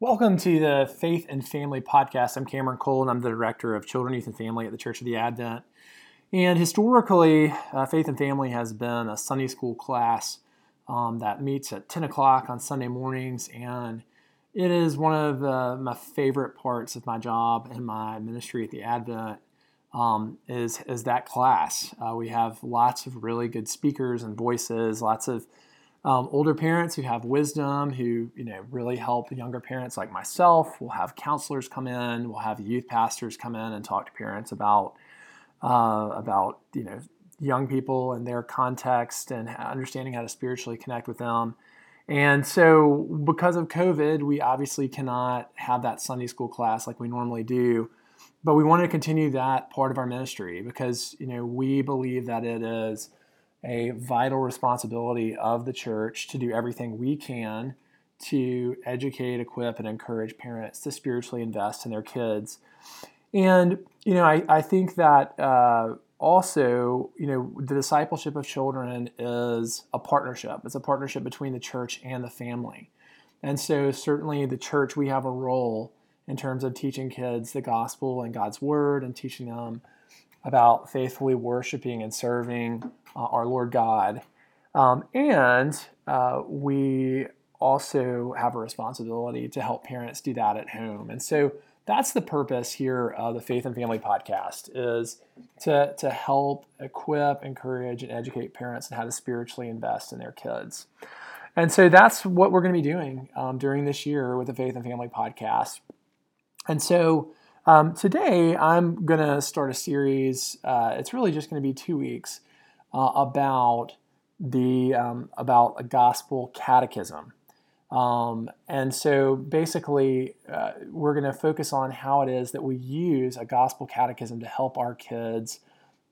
Welcome to the Faith and Family Podcast. I'm Cameron Cole, and I'm the Director of Children, Youth, and Family at the Church of the Advent. And historically, uh, Faith and Family has been a Sunday school class um, that meets at 10 o'clock on Sunday mornings, and it is one of uh, my favorite parts of my job and my ministry at the Advent. Um, is is that class? Uh, we have lots of really good speakers and voices, lots of um, older parents who have wisdom, who you know really help younger parents like myself. We'll have counselors come in. We'll have youth pastors come in and talk to parents about uh, about you know young people and their context and understanding how to spiritually connect with them. And so, because of COVID, we obviously cannot have that Sunday school class like we normally do. But we want to continue that part of our ministry because you know we believe that it is a vital responsibility of the church to do everything we can to educate, equip, and encourage parents to spiritually invest in their kids. And, you know, I, I think that uh, also, you know, the discipleship of children is a partnership. It's a partnership between the church and the family. And so, certainly, the church, we have a role in terms of teaching kids the gospel and God's word and teaching them about faithfully worshiping and serving uh, our Lord God. Um, and uh, we also have a responsibility to help parents do that at home. And so that's the purpose here of the Faith and Family podcast is to, to help equip, encourage, and educate parents on how to spiritually invest in their kids. And so that's what we're going to be doing um, during this year with the Faith and Family podcast. And so um, today, I'm going to start a series. Uh, it's really just going to be two weeks uh, about the um, about a gospel catechism. Um, and so, basically, uh, we're going to focus on how it is that we use a gospel catechism to help our kids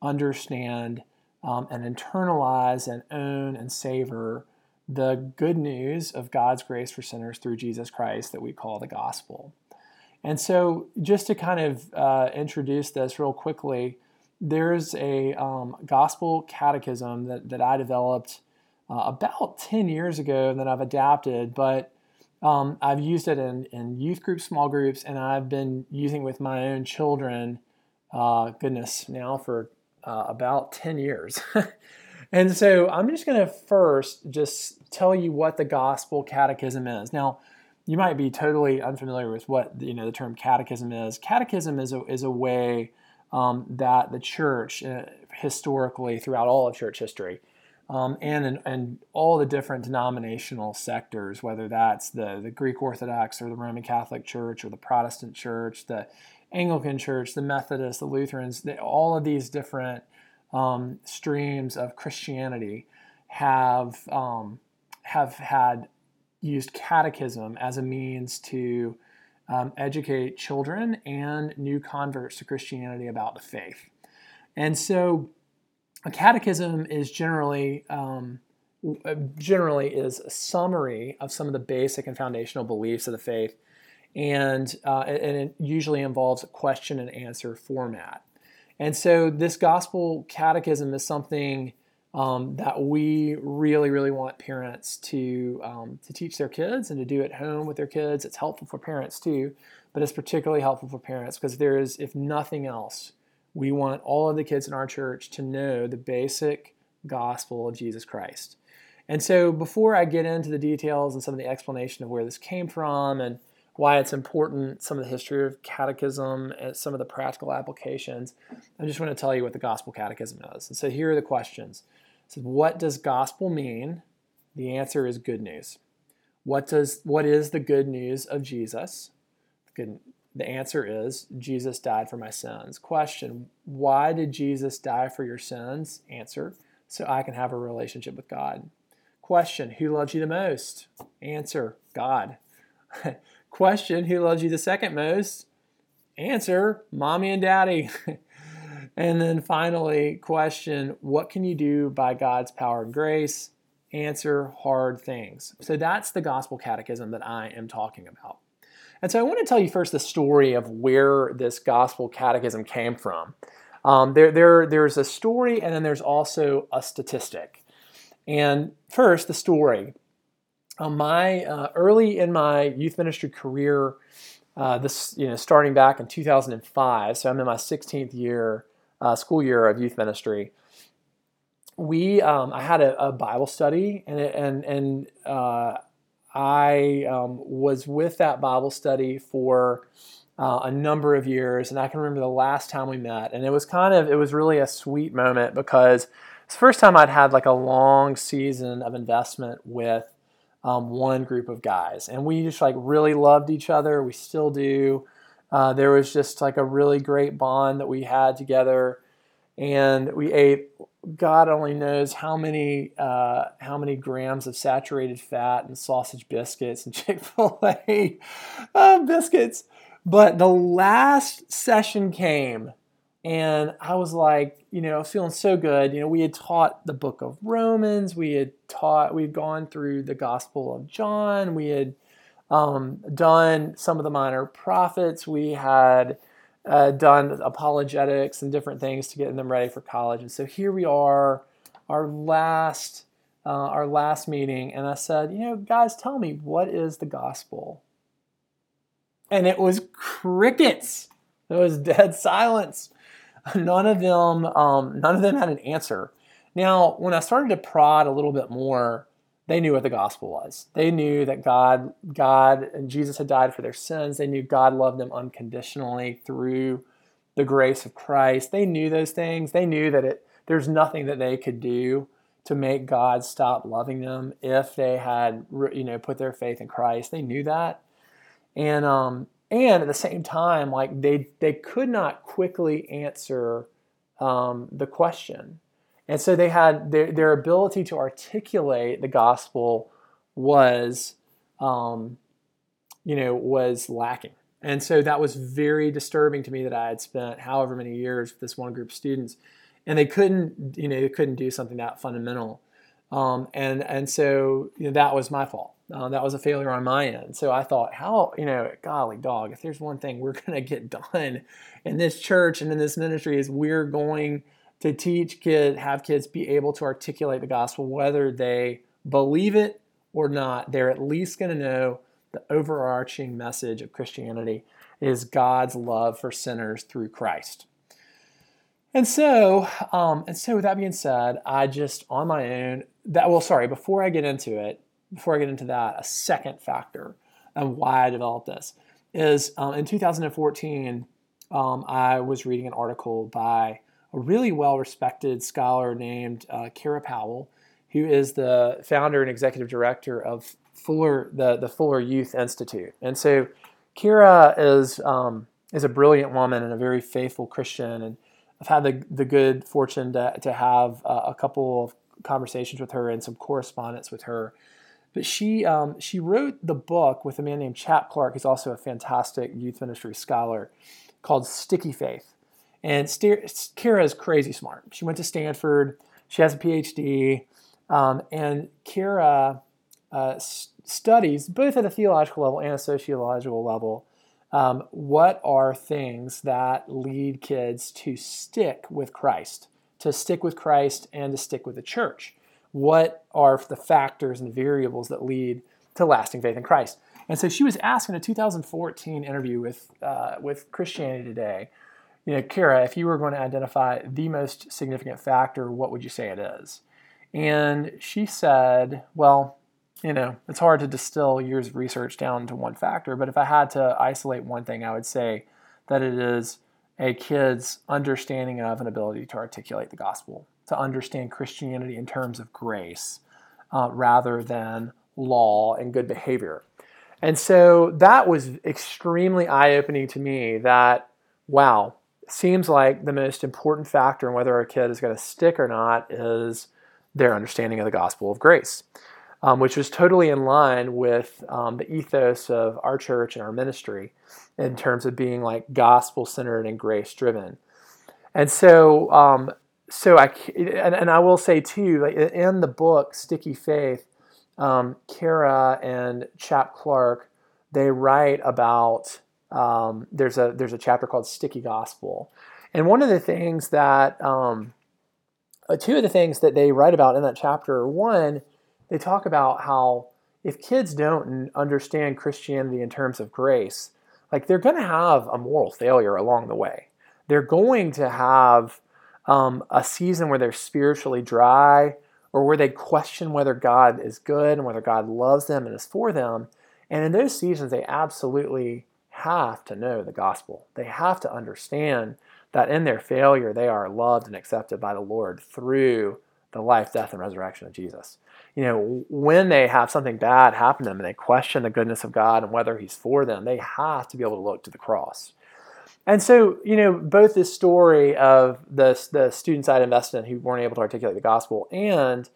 understand um, and internalize and own and savor the good news of God's grace for sinners through Jesus Christ that we call the gospel. And so, just to kind of uh, introduce this real quickly, there's a um, gospel catechism that, that I developed uh, about 10 years ago that I've adapted, but um, I've used it in, in youth groups, small groups, and I've been using with my own children, uh, goodness, now for uh, about 10 years. and so I'm just going to first just tell you what the gospel catechism is. Now, you might be totally unfamiliar with what you know the term catechism is. Catechism is a, is a way um, that the church, uh, historically, throughout all of church history, um, and and all the different denominational sectors, whether that's the, the Greek Orthodox or the Roman Catholic Church or the Protestant Church, the Anglican Church, the Methodists, the Lutherans, the, all of these different um, streams of Christianity have um, have had used catechism as a means to um, educate children and new converts to Christianity about the faith. And so, a catechism is generally um, generally is a summary of some of the basic and foundational beliefs of the faith, and uh, and it usually involves a question and answer format. And so, this gospel catechism is something um, that we really, really want parents to um, to teach their kids and to do at home with their kids. It's helpful for parents too, but it's particularly helpful for parents because there is, if nothing else, we want all of the kids in our church to know the basic gospel of Jesus Christ. And so, before I get into the details and some of the explanation of where this came from and why it's important, some of the history of catechism, and some of the practical applications, I just want to tell you what the gospel catechism is. And so, here are the questions. So what does gospel mean? The answer is good news. What does what is the good news of Jesus? Good, the answer is Jesus died for my sins. Question: Why did Jesus die for your sins? Answer: So I can have a relationship with God. Question: Who loves you the most? Answer: God. Question: Who loves you the second most? Answer: Mommy and Daddy. And then finally, question what can you do by God's power and grace? Answer hard things. So that's the gospel catechism that I am talking about. And so I want to tell you first the story of where this gospel catechism came from. Um, there, there, there's a story and then there's also a statistic. And first, the story. uh, my uh, early in my youth ministry career, uh, this you know starting back in 2005, so I'm in my 16th year, uh, school year of youth ministry. We um, I had a, a, Bible study and it, and and uh, I um, was with that Bible study for uh, a number of years, and I can remember the last time we met, and it was kind of it was really a sweet moment because it's the first time I'd had like a long season of investment with um, one group of guys, and we just like really loved each other. We still do. Uh, there was just like a really great bond that we had together, and we ate. God only knows how many uh, how many grams of saturated fat and sausage biscuits and Chick Fil A uh, biscuits. But the last session came, and I was like, you know, feeling so good. You know, we had taught the book of Romans, we had taught, we had gone through the Gospel of John, we had um, done some of the minor prophets, we had uh, done apologetics and different things to get them ready for college. And so here we are, our last, uh, our last meeting, and I said, you know, guys, tell me what is the gospel? And it was crickets. It was dead silence none of them um, none of them had an answer. Now, when I started to prod a little bit more, they knew what the gospel was. They knew that God, God and Jesus had died for their sins. They knew God loved them unconditionally through the grace of Christ. They knew those things. They knew that it, there's nothing that they could do to make God stop loving them if they had, you know, put their faith in Christ. They knew that, and um, and at the same time, like they they could not quickly answer um, the question, and so they had their their ability to articulate the gospel was, um, you know, was lacking, and so that was very disturbing to me that I had spent however many years with this one group of students, and they couldn't you know they couldn't do something that fundamental, um, and and so you know, that was my fault. Uh, that was a failure on my end. So I thought, how, you know, golly dog, if there's one thing we're going to get done in this church and in this ministry is we're going to teach kids, have kids be able to articulate the gospel, whether they believe it or not. They're at least going to know the overarching message of Christianity is God's love for sinners through Christ. And so, um, and so with that being said, I just on my own that well, sorry, before I get into it, before I get into that, a second factor of why I developed this is um, in 2014, um, I was reading an article by a really well respected scholar named uh, Kara Powell, who is the founder and executive director of Fuller, the, the Fuller Youth Institute. And so Kara is, um, is a brilliant woman and a very faithful Christian. And I've had the, the good fortune to, to have uh, a couple of conversations with her and some correspondence with her but she um, she wrote the book with a man named Chap Clark, who's also a fantastic youth ministry scholar, called Sticky Faith. And Kara is crazy smart. She went to Stanford. She has a PhD, um, and Kara uh, studies both at a theological level and a sociological level. Um, what are things that lead kids to stick with Christ, to stick with Christ, and to stick with the church? what are the factors and variables that lead to lasting faith in Christ. And so she was asked in a 2014 interview with uh, with Christianity Today, you know, Kara, if you were going to identify the most significant factor, what would you say it is? And she said, well, you know, it's hard to distill years of research down to one factor, but if I had to isolate one thing, I would say that it is a kid's understanding of and ability to articulate the gospel to understand Christianity in terms of grace uh, rather than law and good behavior. And so that was extremely eye opening to me that, wow, seems like the most important factor in whether a kid is going to stick or not is their understanding of the gospel of grace, um, which was totally in line with um, the ethos of our church and our ministry in terms of being like gospel centered and grace driven. And so um, so I and, and I will say too, like in the book Sticky Faith, um, Kara and Chap Clark, they write about um, there's a there's a chapter called Sticky Gospel, and one of the things that um, uh, two of the things that they write about in that chapter, one, they talk about how if kids don't understand Christianity in terms of grace, like they're going to have a moral failure along the way. They're going to have um, a season where they're spiritually dry or where they question whether God is good and whether God loves them and is for them. And in those seasons, they absolutely have to know the gospel. They have to understand that in their failure, they are loved and accepted by the Lord through the life, death, and resurrection of Jesus. You know, when they have something bad happen to them and they question the goodness of God and whether He's for them, they have to be able to look to the cross. And so, you know, both this story of the, the students I'd invested in who weren't able to articulate the gospel and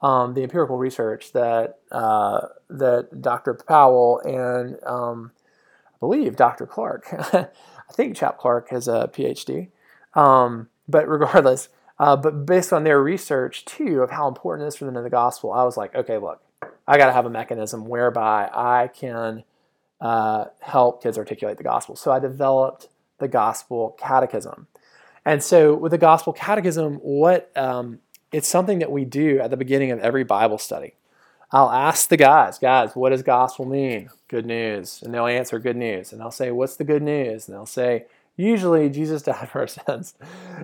um, the empirical research that uh, that Dr. Powell and um, believe Dr. Clark, I think Chap Clark has a PhD, um, but regardless, uh, but based on their research too of how important it is for them in the gospel, I was like, okay, look, I got to have a mechanism whereby I can uh, help kids articulate the gospel. So I developed the Gospel Catechism. And so, with the Gospel Catechism, what um, it's something that we do at the beginning of every Bible study. I'll ask the guys, guys, what does gospel mean? Good news. And they'll answer good news. And I'll say, what's the good news? And they'll say, usually Jesus died for our sins.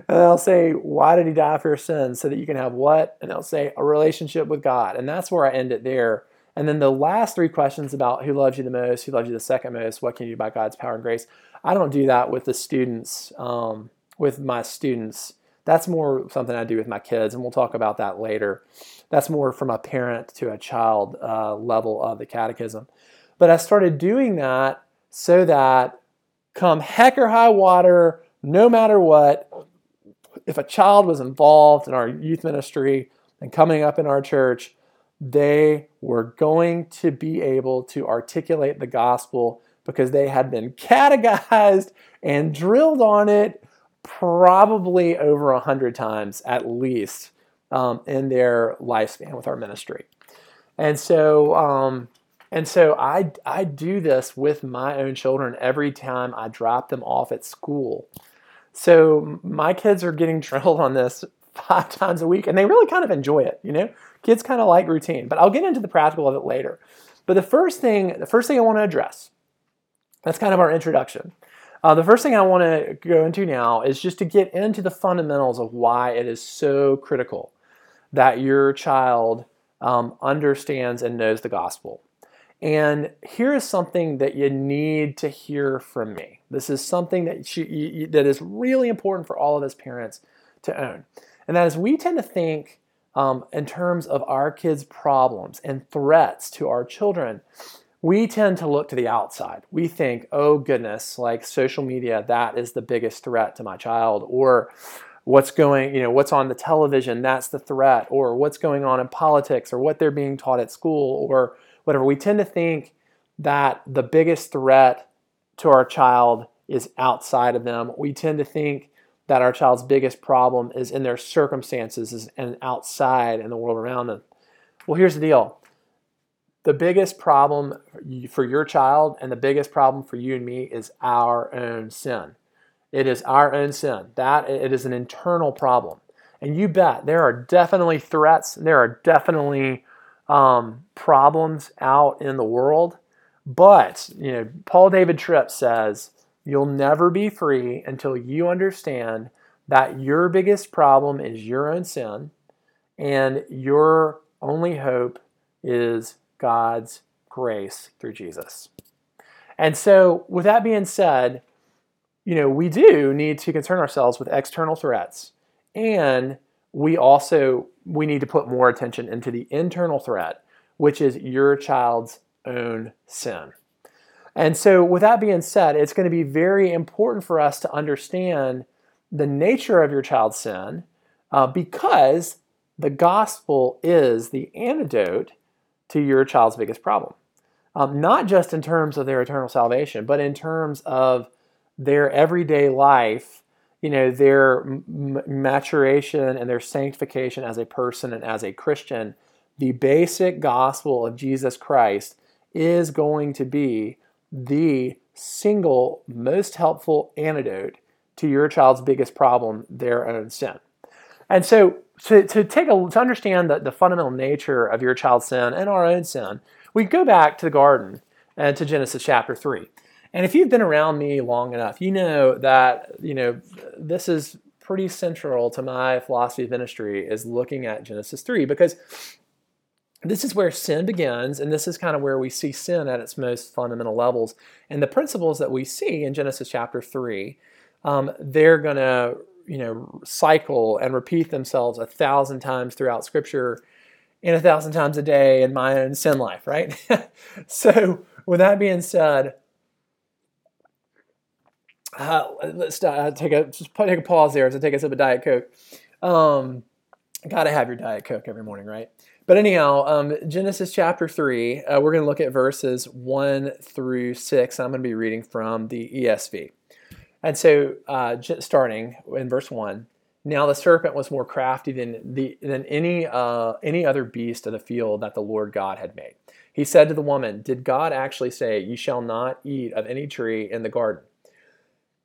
And I'll say, why did he die for your sins? So that you can have what? And they'll say, a relationship with God. And that's where I end it there. And then the last three questions about who loves you the most, who loves you the second most, what can you do by God's power and grace, I don't do that with the students, um, with my students. That's more something I do with my kids, and we'll talk about that later. That's more from a parent to a child uh, level of the catechism. But I started doing that so that come heck or high water, no matter what, if a child was involved in our youth ministry and coming up in our church, they were going to be able to articulate the gospel because they had been catechized and drilled on it probably over a hundred times at least um, in their lifespan with our ministry. And so, um, and so I, I do this with my own children every time I drop them off at school. So my kids are getting drilled on this five times a week and they really kind of enjoy it, you know? Kids kind of like routine, but I'll get into the practical of it later. But the first thing, the first thing I want to address that's kind of our introduction. Uh, the first thing I want to go into now is just to get into the fundamentals of why it is so critical that your child um, understands and knows the gospel. And here is something that you need to hear from me. This is something that you, you, that is really important for all of us parents to own, and that is we tend to think um, in terms of our kids' problems and threats to our children we tend to look to the outside. We think, oh goodness, like social media, that is the biggest threat to my child, or what's going, you know, what's on the television, that's the threat, or what's going on in politics, or what they're being taught at school, or whatever. We tend to think that the biggest threat to our child is outside of them. We tend to think that our child's biggest problem is in their circumstances and outside in the world around them. Well, here's the deal the biggest problem for your child and the biggest problem for you and me is our own sin. It is our own sin. That it is an internal problem. And you bet there are definitely threats, there are definitely um, problems out in the world. But, you know, Paul David Tripp says, you'll never be free until you understand that your biggest problem is your own sin and your only hope is God's grace through Jesus. And so, with that being said, you know, we do need to concern ourselves with external threats. And we also we need to put more attention into the internal threat, which is your child's own sin. And so, with that being said, it's going to be very important for us to understand the nature of your child's sin uh, because the gospel is the antidote to your child's biggest problem. Um, not just in terms of their eternal salvation, but in terms of their everyday life, you know, their m- maturation and their sanctification as a person and as a Christian. The basic gospel of Jesus Christ is going to be the single most helpful antidote to your child's biggest problem, their own sin. And so to, to take a to understand the, the fundamental nature of your child's sin and our own sin, we go back to the garden and to Genesis chapter 3. And if you've been around me long enough, you know that, you know, this is pretty central to my philosophy of ministry is looking at Genesis 3 because this is where sin begins, and this is kind of where we see sin at its most fundamental levels. And the principles that we see in Genesis chapter 3, um, they're going to you know cycle and repeat themselves a thousand times throughout Scripture and a thousand times a day in my own sin life, right? so, with that being said, uh, let's uh, take a just take a pause there to take a sip of Diet Coke. Um, gotta have your Diet Coke every morning, right? But anyhow, um, Genesis chapter 3, uh, we're going to look at verses 1 through 6. I'm going to be reading from the ESV. And so, uh, starting in verse 1, now the serpent was more crafty than, the, than any, uh, any other beast of the field that the Lord God had made. He said to the woman, Did God actually say, You shall not eat of any tree in the garden?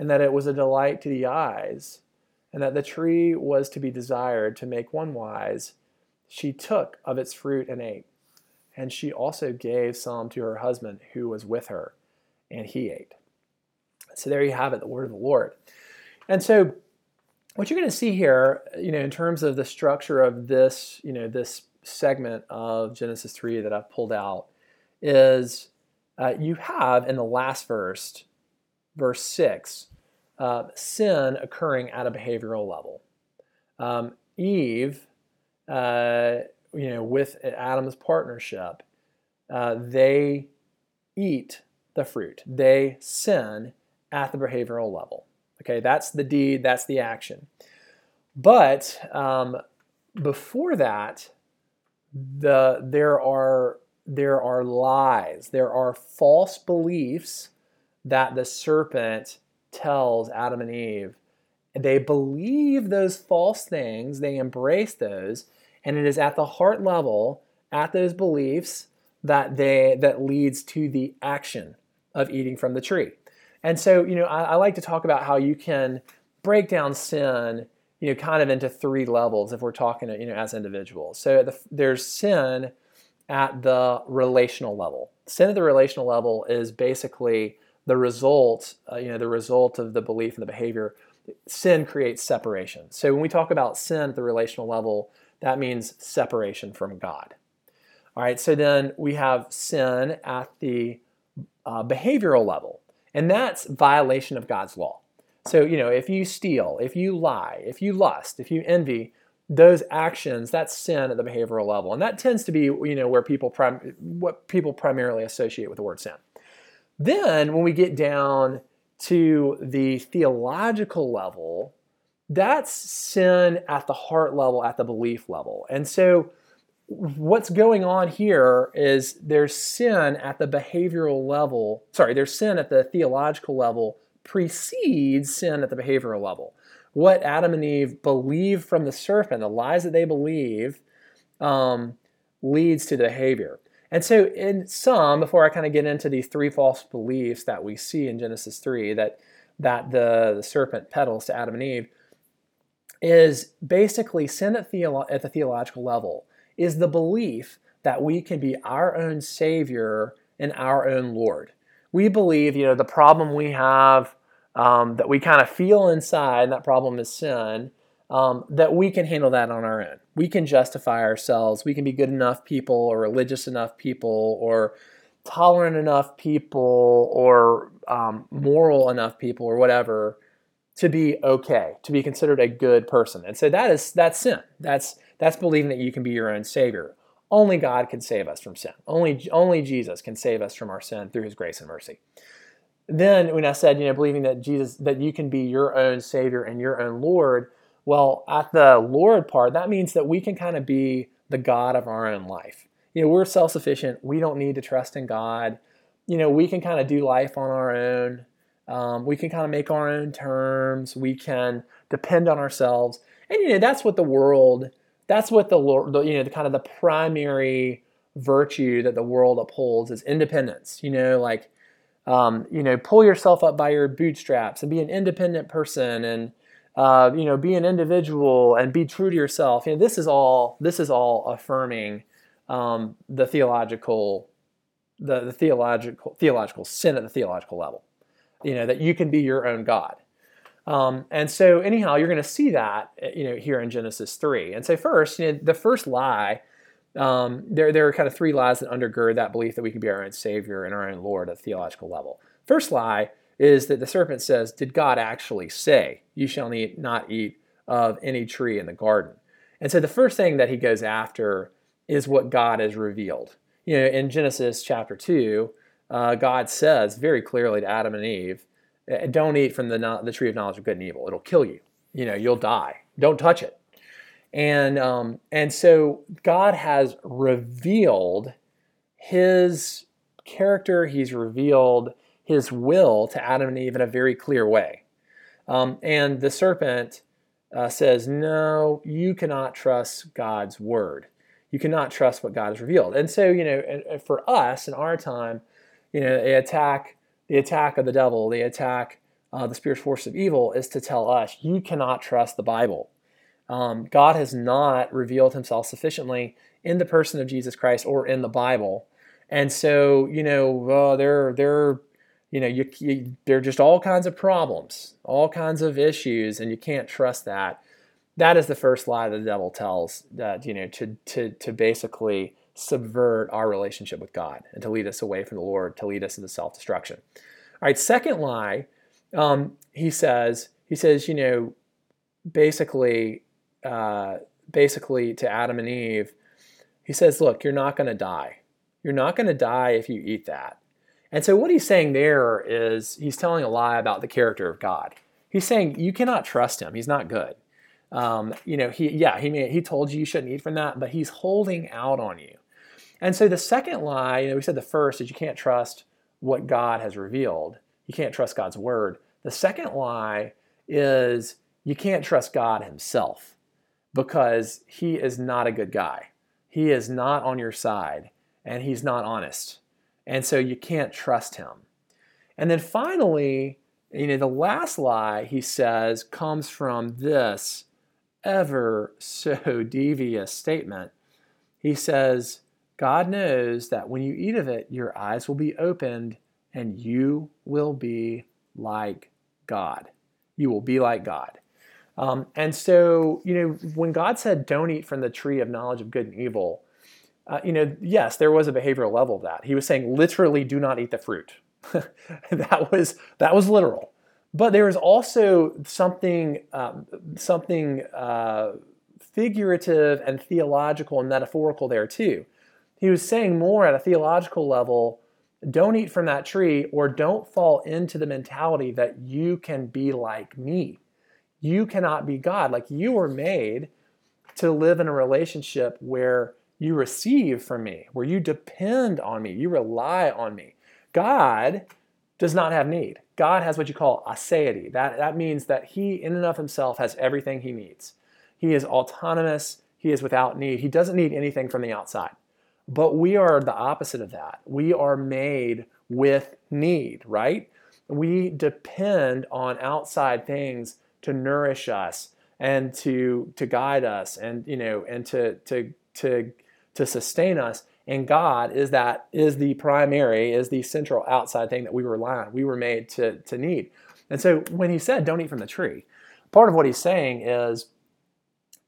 and that it was a delight to the eyes, and that the tree was to be desired to make one wise, she took of its fruit and ate. And she also gave some to her husband who was with her, and he ate. So there you have it, the word of the Lord. And so what you're going to see here, you know, in terms of the structure of this, you know, this segment of Genesis 3 that I've pulled out is uh, you have in the last verse, verse 6, uh, sin occurring at a behavioral level. Um, Eve, uh, you know, with Adam's partnership, uh, they eat the fruit. They sin at the behavioral level. Okay, that's the deed, that's the action. But um, before that, the there are there are lies, there are false beliefs that the serpent tells Adam and Eve. They believe those false things, they embrace those, and it is at the heart level, at those beliefs, that they that leads to the action of eating from the tree. And so, you know, I, I like to talk about how you can break down sin, you know, kind of into three levels if we're talking, you know, as individuals. So the, there's sin at the relational level. Sin at the relational level is basically the result, uh, you know, the result of the belief and the behavior, sin creates separation. So when we talk about sin at the relational level, that means separation from God. All right, so then we have sin at the uh, behavioral level, and that's violation of God's law. So, you know, if you steal, if you lie, if you lust, if you envy, those actions, that's sin at the behavioral level. And that tends to be, you know, where people prim- what people primarily associate with the word sin. Then, when we get down to the theological level, that's sin at the heart level, at the belief level. And so, what's going on here is there's sin at the behavioral level, sorry, there's sin at the theological level precedes sin at the behavioral level. What Adam and Eve believe from the serpent, the lies that they believe, um, leads to the behavior. And so, in some, before I kind of get into these three false beliefs that we see in Genesis 3 that, that the, the serpent peddles to Adam and Eve, is basically sin at, theolo- at the theological level, is the belief that we can be our own Savior and our own Lord. We believe, you know, the problem we have um, that we kind of feel inside, and that problem is sin, um, that we can handle that on our own. We can justify ourselves. We can be good enough people, or religious enough people, or tolerant enough people, or um, moral enough people, or whatever, to be okay, to be considered a good person. And so that is that's sin. That's that's believing that you can be your own savior. Only God can save us from sin. Only only Jesus can save us from our sin through His grace and mercy then when I said, you know, believing that Jesus, that you can be your own Savior and your own Lord, well, at the Lord part, that means that we can kind of be the God of our own life. You know, we're self sufficient. We don't need to trust in God. you know, we can kind of do life on our own. Um, we can kind of make our own terms. We can depend on ourselves, and you know that's what the world. That's what the Lord, you know the kind of the primary virtue that the world upholds is independence. You know, like um, you know, pull yourself up by your bootstraps and be an independent person, and uh, you know, be an individual and be true to yourself. You know, this is all this is all affirming um, the theological the, the theological theological sin at the theological level. You know that you can be your own God. Um, and so anyhow, you're going to see that you know here in Genesis three. And so first, you know, the first lie. Um, there, there are kind of three lies that undergird that belief that we can be our own Savior and our own Lord at the theological level. First lie is that the serpent says, "Did God actually say, you shall not eat of any tree in the garden?" And so the first thing that he goes after is what God has revealed you know, in Genesis chapter 2, uh, God says very clearly to Adam and Eve, eh, don't eat from the, the tree of knowledge of good and evil. It'll kill you. You know, you'll die. Don't touch it. And, um, and so God has revealed his character, he's revealed his will to Adam and Eve in a very clear way. Um, and the serpent uh, says, No, you cannot trust God's word you cannot trust what God has revealed. And so, you know, for us in our time, you know, the attack, the attack of the devil, the attack, uh, the spiritual force of evil is to tell us you cannot trust the Bible. Um, God has not revealed Himself sufficiently in the person of Jesus Christ or in the Bible, and so you know uh, there you know you, you there are just all kinds of problems, all kinds of issues, and you can't trust that that is the first lie the devil tells that you know to to to basically subvert our relationship with God and to lead us away from the Lord, to lead us into self-destruction. All right, second lie, um, he says he says you know basically uh, basically to Adam and Eve, he says, look, you're not going to die. You're not going to die if you eat that. And so what he's saying there is he's telling a lie about the character of God. He's saying you cannot trust him. He's not good. Um, you know, he yeah, he may, he told you you shouldn't eat from that, but he's holding out on you. And so the second lie, you know, we said the first is you can't trust what God has revealed. You can't trust God's word. The second lie is you can't trust God himself because he is not a good guy. He is not on your side and he's not honest. And so you can't trust him. And then finally, you know, the last lie he says comes from this ever so devious statement. He says, God knows that when you eat of it, your eyes will be opened and you will be like God. You will be like God. Um, and so, you know, when God said, don't eat from the tree of knowledge of good and evil, uh, you know, yes, there was a behavioral level of that. He was saying, literally, do not eat the fruit. that was that was literal. But there is also something, um, something uh, figurative and theological and metaphorical there too. He was saying more at a theological level don't eat from that tree or don't fall into the mentality that you can be like me. You cannot be God. Like you were made to live in a relationship where you receive from me, where you depend on me, you rely on me. God does not have need. God has what you call aseity. That, that means that he, in and of himself, has everything he needs. He is autonomous, he is without need. He doesn't need anything from the outside. But we are the opposite of that. We are made with need, right? We depend on outside things to nourish us and to to guide us and you know and to to to to sustain us and God is that is the primary, is the central outside thing that we rely on. We were made to, to need. And so when he said, don't eat from the tree, part of what he's saying is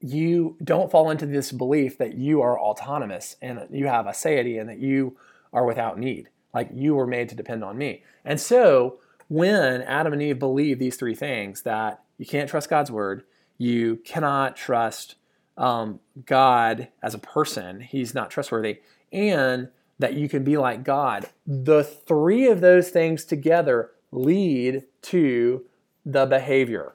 you don't fall into this belief that you are autonomous and that you have aseity and that you are without need. Like you were made to depend on me. And so when Adam and Eve believe these three things that you can't trust God's word, you cannot trust um, God as a person, he's not trustworthy, and that you can be like God. The three of those things together lead to the behavior.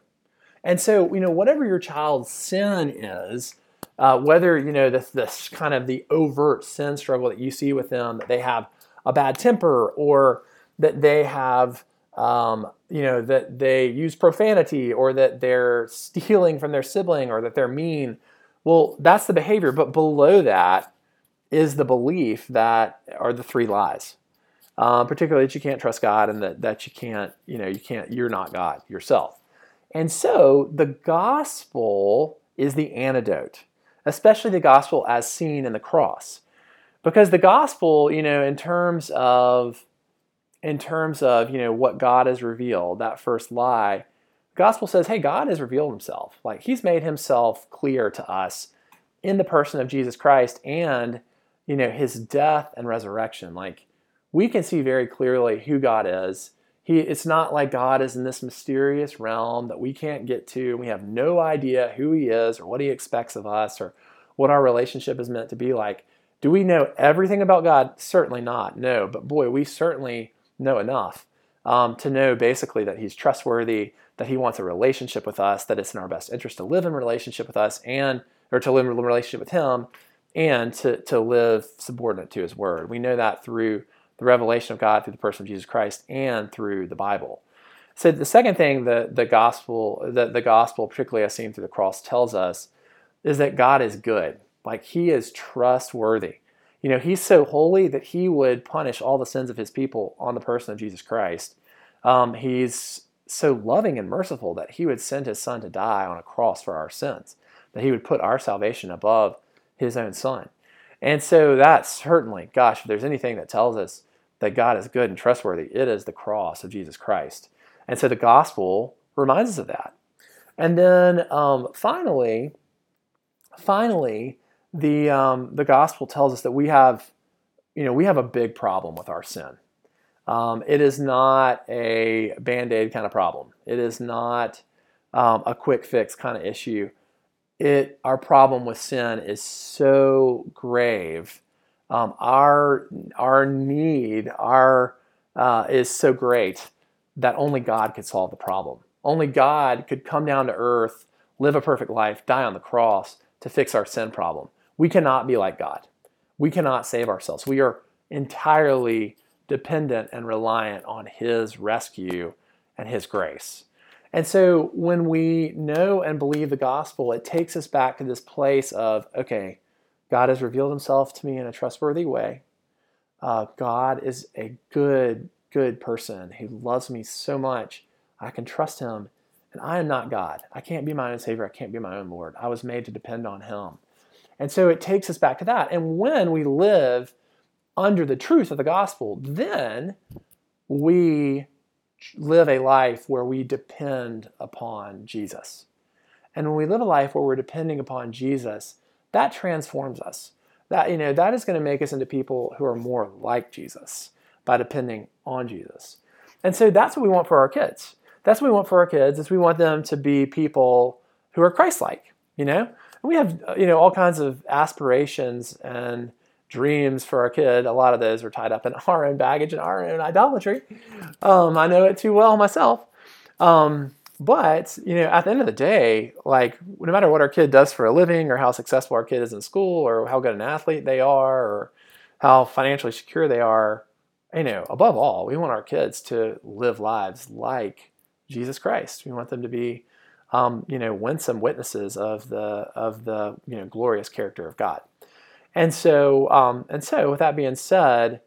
And so, you know, whatever your child's sin is, uh, whether, you know, this, this kind of the overt sin struggle that you see with them, that they have a bad temper or that they have um, you know that they use profanity or that they're stealing from their sibling or that they're mean well that's the behavior but below that is the belief that are the three lies. Um, particularly that you can't trust god and that, that you can't you know you can't you're not god yourself. And so the gospel is the antidote especially the gospel as seen in the cross. Because the gospel you know in terms of in terms of you know what God has revealed, that first lie, gospel says, hey, God has revealed himself. Like he's made himself clear to us in the person of Jesus Christ and you know his death and resurrection. Like we can see very clearly who God is. He, it's not like God is in this mysterious realm that we can't get to. We have no idea who he is or what he expects of us or what our relationship is meant to be like. Do we know everything about God? Certainly not. No, but boy, we certainly know enough um, to know basically that he's trustworthy, that he wants a relationship with us, that it's in our best interest to live in relationship with us and or to live in relationship with him and to, to live subordinate to his word. We know that through the revelation of God through the person of Jesus Christ and through the Bible. So the second thing the, the gospel, the, the gospel, particularly as seen through the cross, tells us is that God is good. Like he is trustworthy. You know, he's so holy that he would punish all the sins of his people on the person of Jesus Christ. Um, he's so loving and merciful that he would send his son to die on a cross for our sins, that he would put our salvation above his own son. And so that's certainly, gosh, if there's anything that tells us that God is good and trustworthy, it is the cross of Jesus Christ. And so the gospel reminds us of that. And then um, finally, finally, the um, the gospel tells us that we have, you know, we have a big problem with our sin. Um, it is not a band aid kind of problem. It is not um, a quick fix kind of issue. It our problem with sin is so grave. Um, our our need our uh, is so great that only God could solve the problem. Only God could come down to earth, live a perfect life, die on the cross to fix our sin problem. We cannot be like God. We cannot save ourselves. We are entirely dependent and reliant on His rescue and His grace. And so when we know and believe the gospel, it takes us back to this place of, okay, God has revealed Himself to me in a trustworthy way. Uh, God is a good, good person who loves me so much. I can trust Him. And I am not God. I can't be my own Savior. I can't be my own Lord. I was made to depend on Him. And so it takes us back to that. And when we live under the truth of the gospel, then we live a life where we depend upon Jesus. And when we live a life where we're depending upon Jesus, that transforms us. That you know, that is going to make us into people who are more like Jesus by depending on Jesus. And so that's what we want for our kids. That's what we want for our kids is we want them to be people who are Christ-like, you know? we have you know all kinds of aspirations and dreams for our kid. A lot of those are tied up in our own baggage and our own idolatry. Um, I know it too well myself. Um, but you know, at the end of the day, like no matter what our kid does for a living, or how successful our kid is in school, or how good an athlete they are, or how financially secure they are, you know, above all, we want our kids to live lives like Jesus Christ. We want them to be um, you know, winsome witnesses of the of the you know glorious character of God. And so, um, and so, with that being said,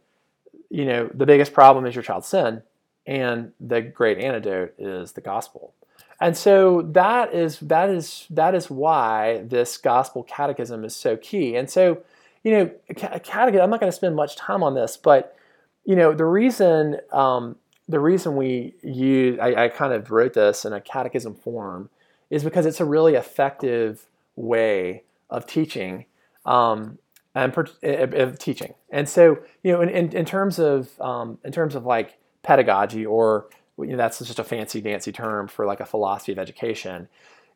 you know, the biggest problem is your child's sin, and the great antidote is the gospel. And so that is that is that is why this gospel catechism is so key. And so, you know, catechism. I'm not going to spend much time on this, but you know, the reason um, the reason we use, I, I, kind of wrote this in a catechism form, is because it's a really effective way of teaching um, and of teaching. And so, you know, in, in, in terms of um, in terms of like pedagogy, or you know, that's just a fancy dancy term for like a philosophy of education.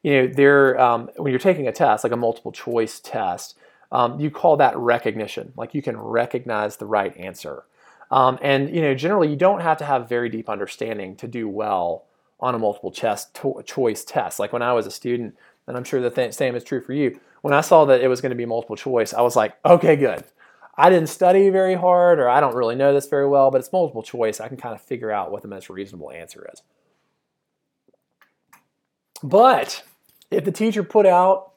You know, there um, when you're taking a test, like a multiple choice test, um, you call that recognition. Like you can recognize the right answer. Um, and you know, generally, you don't have to have very deep understanding to do well on a multiple to- choice test. Like when I was a student, and I'm sure the th- same is true for you. When I saw that it was going to be multiple choice, I was like, okay, good. I didn't study very hard or I don't really know this very well, but it's multiple choice. I can kind of figure out what the most reasonable answer is. But if the teacher put out,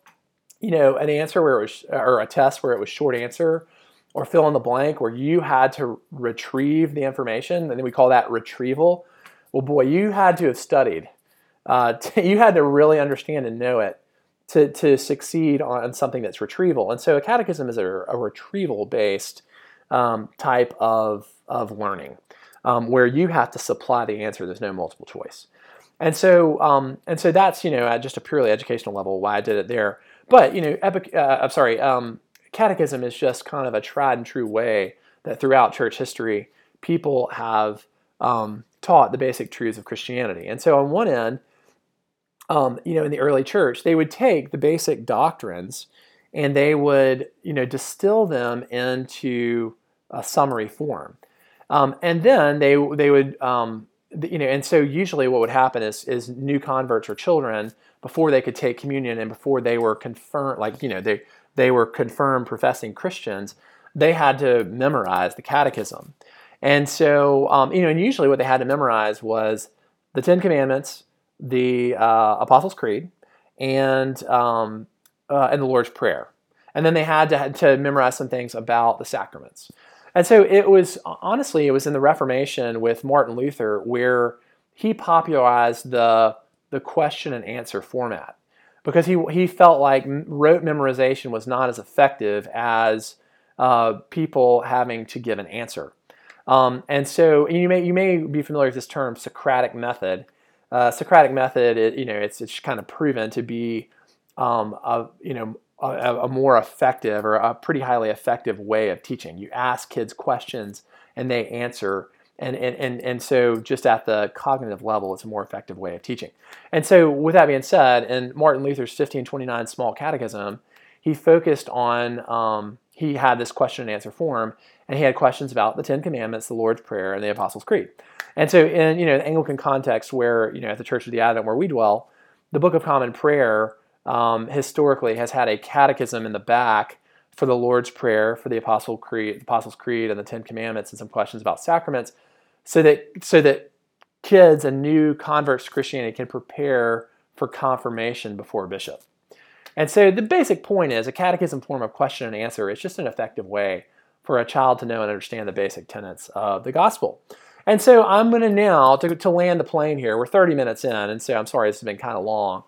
you know, an answer where it was, or a test where it was short answer, or fill in the blank where you had to retrieve the information, and then we call that retrieval. Well, boy, you had to have studied. Uh, you had to really understand and know it to, to succeed on something that's retrieval. And so a catechism is a, a retrieval based um, type of, of learning um, where you have to supply the answer. There's no multiple choice. And so, um, and so that's you know at just a purely educational level why I did it there. But you know, epic, uh, I'm sorry, um, catechism is just kind of a tried and true way that throughout church history people have um, taught the basic truths of Christianity. And so on one end, um, you know, in the early church, they would take the basic doctrines and they would, you know, distill them into a summary form. Um, and then they they would, um, you know, and so usually what would happen is is new converts or children before they could take communion and before they were confirmed, like you know, they they were confirmed professing Christians, they had to memorize the catechism. And so, um, you know, and usually what they had to memorize was the Ten Commandments, the uh, Apostles' Creed, and um, uh, and the Lord's Prayer. And then they had to, to memorize some things about the sacraments. And so it was honestly, it was in the Reformation with Martin Luther where he popularized the the question and answer format because he he felt like rote memorization was not as effective as uh, people having to give an answer. Um, and so you may you may be familiar with this term Socratic method, uh, Socratic method, it, you know, it's it's kind of proven to be um, a you know a, a, more effective or a pretty highly effective way of teaching. You ask kids questions and they answer, and and and and so just at the cognitive level, it's a more effective way of teaching. And so, with that being said, in Martin Luther's 1529 Small Catechism, he focused on um, he had this question and answer form, and he had questions about the Ten Commandments, the Lord's Prayer, and the Apostles' Creed. And so, in you know the Anglican context, where you know at the Church of the Advent, where we dwell, the Book of Common Prayer um, historically has had a catechism in the back for the Lord's Prayer, for the Apostle Creed, Apostles' Creed, and the Ten Commandments, and some questions about sacraments, so that so that kids and new converts to Christianity can prepare for confirmation before a bishop. And so the basic point is a catechism form of question and answer is just an effective way for a child to know and understand the basic tenets of the gospel. And so I'm going to now, to, to land the plane here, we're 30 minutes in, and so I'm sorry this has been kind of long,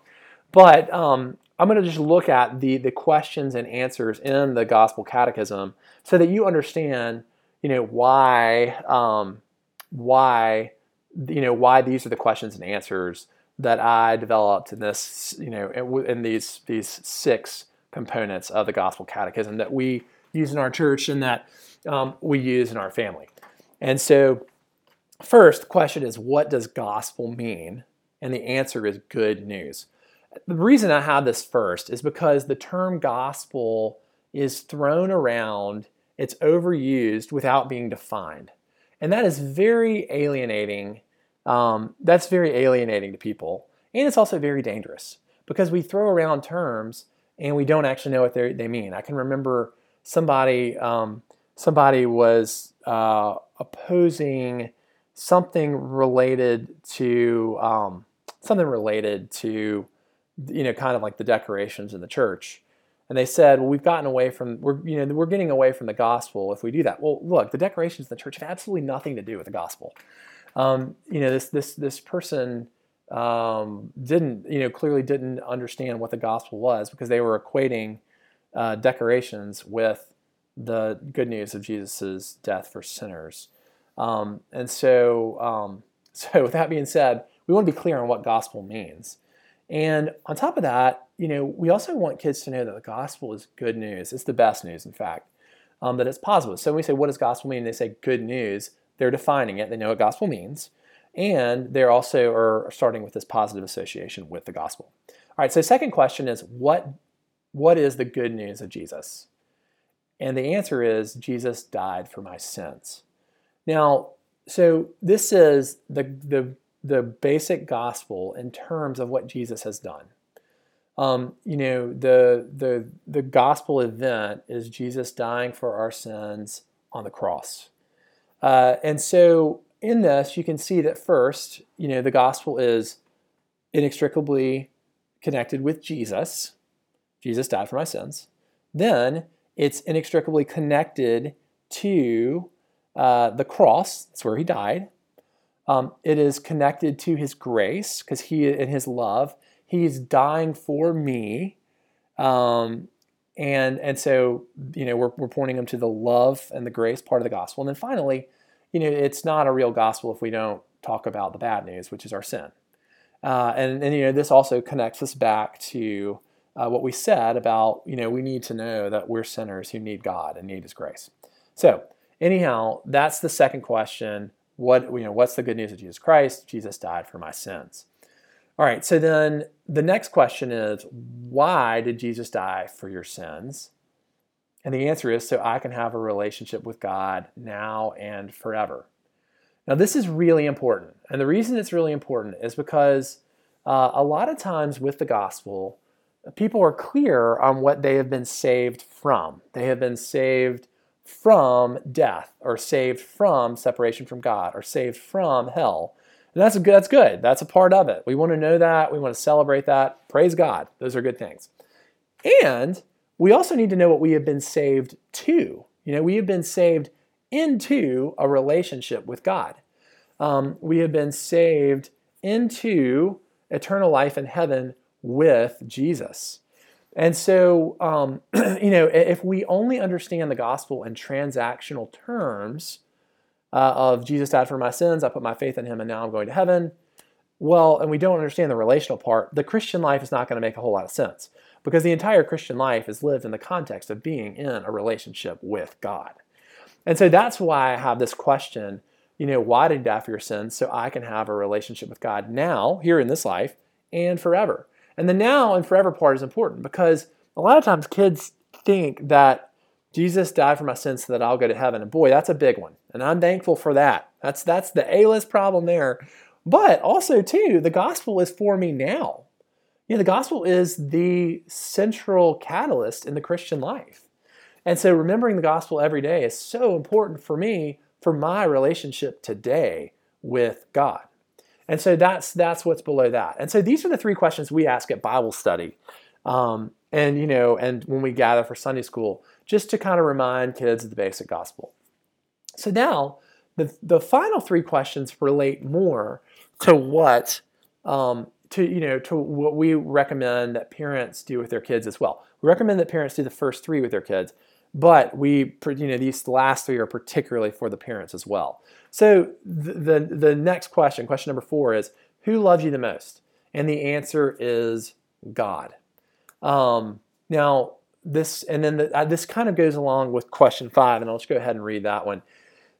but um, I'm going to just look at the, the questions and answers in the Gospel Catechism so that you understand, you know, why, um, why, you know, why these are the questions and answers that I developed in this, you know, in, in these, these six components of the Gospel Catechism that we use in our church and that um, we use in our family. And so First, question is what does gospel mean? And the answer is good news. The reason I have this first is because the term gospel is thrown around, it's overused without being defined. And that is very alienating. Um, that's very alienating to people. And it's also very dangerous because we throw around terms and we don't actually know what they mean. I can remember somebody, um, somebody was uh, opposing something related to um, something related to you know kind of like the decorations in the church. And they said well we've gotten away from we're you know we're getting away from the gospel if we do that. Well look the decorations in the church have absolutely nothing to do with the gospel. Um, you know this this this person um, didn't you know clearly didn't understand what the gospel was because they were equating uh, decorations with the good news of jesus' death for sinners um, and so, um, so with that being said, we want to be clear on what gospel means. And on top of that, you know, we also want kids to know that the gospel is good news. It's the best news, in fact, um, that it's positive. So when we say, what does gospel mean? They say good news. They're defining it. They know what gospel means. And they're also are starting with this positive association with the gospel. All right, so second question is what, what is the good news of Jesus? And the answer is Jesus died for my sins. Now, so this is the, the, the basic gospel in terms of what Jesus has done. Um, you know, the the the gospel event is Jesus dying for our sins on the cross, uh, and so in this you can see that first, you know, the gospel is inextricably connected with Jesus. Jesus died for my sins. Then it's inextricably connected to uh, the cross. That's where he died. Um, it is connected to his grace because he, in his love, he's dying for me. Um, and and so you know we're, we're pointing them to the love and the grace part of the gospel. And then finally, you know, it's not a real gospel if we don't talk about the bad news, which is our sin. Uh, and, and you know this also connects us back to uh, what we said about you know we need to know that we're sinners who need God and need His grace. So anyhow, that's the second question. What you know, what's the good news of Jesus Christ? Jesus died for my sins. All right. So then the next question is, why did Jesus die for your sins? And the answer is so I can have a relationship with God now and forever. Now, this is really important. And the reason it's really important is because uh, a lot of times with the gospel, people are clear on what they have been saved from. They have been saved from death, or saved from separation from God, or saved from hell. And that's good. That's good. That's a part of it. We want to know that. We want to celebrate that. Praise God. Those are good things. And we also need to know what we have been saved to. You know, we have been saved into a relationship with God. Um, we have been saved into eternal life in heaven with Jesus. And so, um, you know, if we only understand the gospel in transactional terms uh, of Jesus died for my sins, I put my faith in him, and now I'm going to heaven, well, and we don't understand the relational part, the Christian life is not going to make a whole lot of sense because the entire Christian life is lived in the context of being in a relationship with God. And so that's why I have this question, you know, why did he die for your sins? So I can have a relationship with God now, here in this life, and forever. And the now and forever part is important because a lot of times kids think that Jesus died for my sins so that I'll go to heaven. And boy, that's a big one. And I'm thankful for that. That's that's the A-list problem there. But also too, the gospel is for me now. You know, the gospel is the central catalyst in the Christian life. And so remembering the gospel every day is so important for me for my relationship today with God. And so that's that's what's below that. And so these are the three questions we ask at Bible study, um, and you know, and when we gather for Sunday school, just to kind of remind kids of the basic gospel. So now, the the final three questions relate more to what um, to you know to what we recommend that parents do with their kids as well. We recommend that parents do the first three with their kids, but we you know these last three are particularly for the parents as well. So the, the, the next question, question number four, is who loves you the most? And the answer is God. Um, now this and then the, uh, this kind of goes along with question five, and I'll just go ahead and read that one.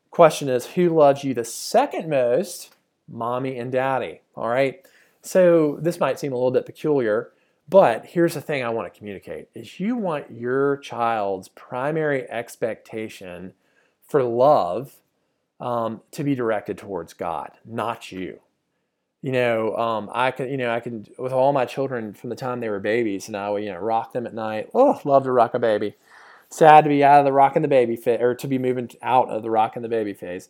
Question is who loves you the second most? Mommy and daddy. All right. So this might seem a little bit peculiar, but here's the thing I want to communicate is you want your child's primary expectation for love um, to be directed towards God, not you. You know, um, I can, you know, I can, with all my children from the time they were babies, and I would, you know, rock them at night. Oh, love to rock a baby. Sad to be out of the rocking the baby phase, or to be moving out of the rocking the baby phase.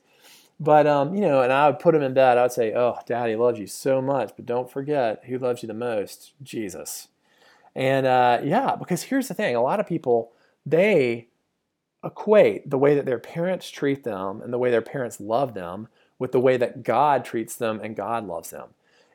But, um, you know, and I would put them in bed. I would say, oh, daddy loves you so much, but don't forget who loves you the most? Jesus. And, uh, yeah, because here's the thing a lot of people, they equate the way that their parents treat them and the way their parents love them with the way that God treats them and God loves them.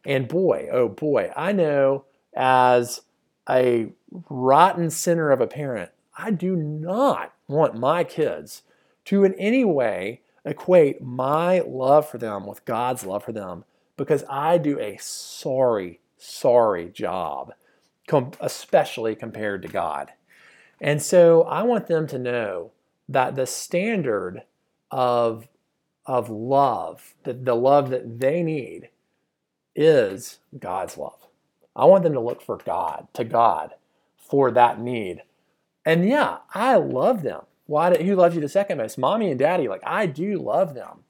And boy, oh boy, I know as a rotten sinner of a parent, I do not want my kids to in any way equate my love for them with God's love for them because I do a sorry, sorry job, especially compared to God. And so I want them to know that the standard of, of love, the, the love that they need, is God's love. I want them to look for God, to God, for that need. And yeah, I love them. Why did, who loves you the second most? Mommy and daddy, like I do love them.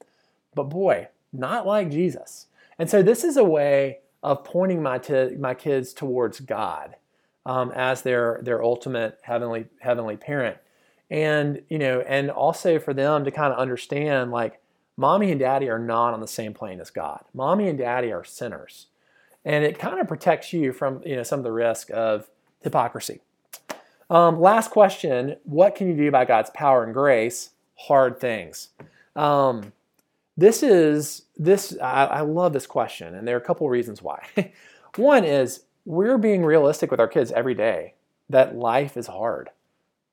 But boy, not like Jesus. And so this is a way of pointing my, t- my kids towards God um, as their their ultimate heavenly heavenly parent, and you know, and also for them to kind of understand like mommy and daddy are not on the same plane as God. Mommy and daddy are sinners, and it kind of protects you from you know some of the risk of hypocrisy. Um, last question: What can you do by God's power and grace? Hard things. Um, this is this. I, I love this question, and there are a couple reasons why. One is we're being realistic with our kids every day that life is hard,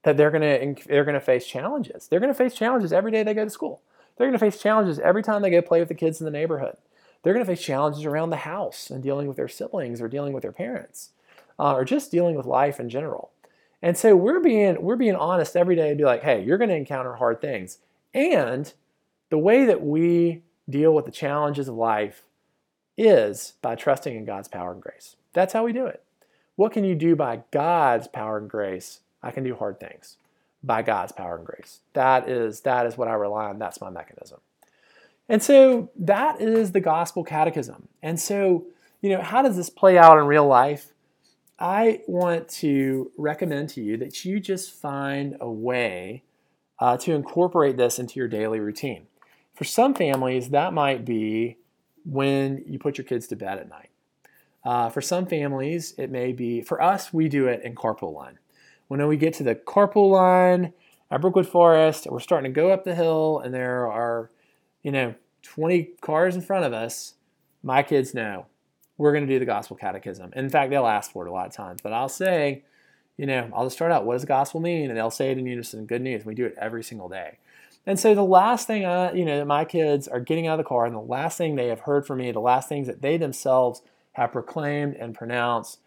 that they're gonna they're gonna face challenges. They're gonna face challenges every day they go to school. They're gonna face challenges every time they go play with the kids in the neighborhood. They're gonna face challenges around the house and dealing with their siblings or dealing with their parents, uh, or just dealing with life in general. And so we're being we're being honest every day to be like, hey, you're gonna encounter hard things, and the way that we deal with the challenges of life is by trusting in God's power and grace. That's how we do it. What can you do by God's power and grace? I can do hard things by God's power and grace. That is that is what I rely on. That's my mechanism. And so that is the gospel catechism. And so, you know, how does this play out in real life? I want to recommend to you that you just find a way uh, to incorporate this into your daily routine. For some families, that might be when you put your kids to bed at night. Uh, for some families, it may be, for us, we do it in carpool line. When we get to the carpool line at Brookwood Forest, we're starting to go up the hill, and there are, you know, 20 cars in front of us. My kids know we're going to do the gospel catechism. In fact, they'll ask for it a lot of times, but I'll say, you know, I'll just start out, what does the gospel mean? And they'll say it in unison, good news. We do it every single day. And so the last thing I, you know, that my kids are getting out of the car, and the last thing they have heard from me, the last things that they themselves have proclaimed and pronounced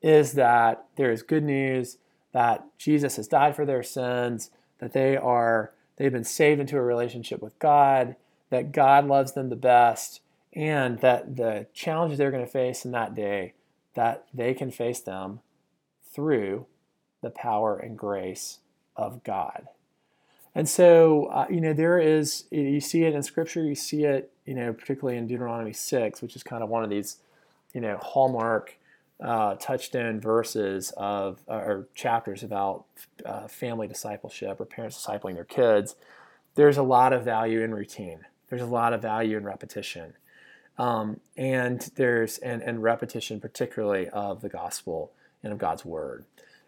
is that there is good news that Jesus has died for their sins, that they are they've been saved into a relationship with God, that God loves them the best, and that the challenges they're going to face in that day that they can face them through the power and grace of God. And so, uh, you know, there is, you see it in Scripture, you see it, you know, particularly in Deuteronomy 6, which is kind of one of these you know hallmark uh, touchstone verses of or chapters about uh, family discipleship or parents discipling their kids, there's a lot of value in routine. There's a lot of value in repetition, um, and there's and, and repetition particularly of the gospel and of God's word.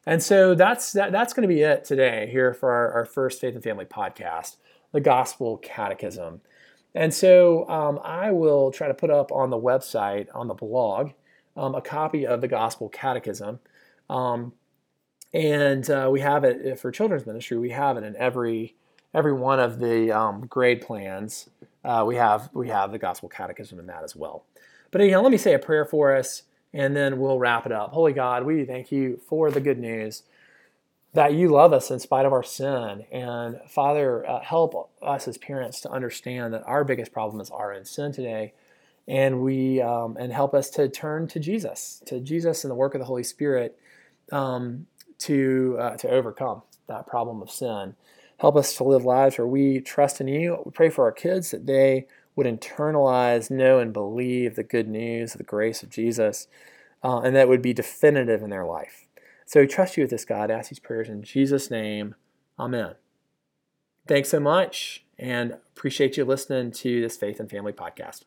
And so that's that, that's going to be it today here for our, our first Faith and Family podcast, the Gospel Catechism. And so um, I will try to put up on the website, on the blog, um, a copy of the Gospel Catechism. Um, and uh, we have it uh, for children's ministry. We have it in every every one of the um, grade plans. Uh, we have we have the Gospel Catechism in that as well. But anyhow, let me say a prayer for us, and then we'll wrap it up. Holy God, we thank you for the good news that you love us in spite of our sin. And Father, uh, help us as parents to understand that our biggest problem is our own sin today. And we um, and help us to turn to Jesus, to Jesus and the work of the Holy Spirit um, to uh, to overcome that problem of sin. Help us to live lives where we trust in you. We pray for our kids that they would internalize, know, and believe the good news, the grace of Jesus, uh, and that would be definitive in their life. So we trust you with this, God. I Ask these prayers in Jesus' name. Amen. Thanks so much and appreciate you listening to this Faith and Family podcast.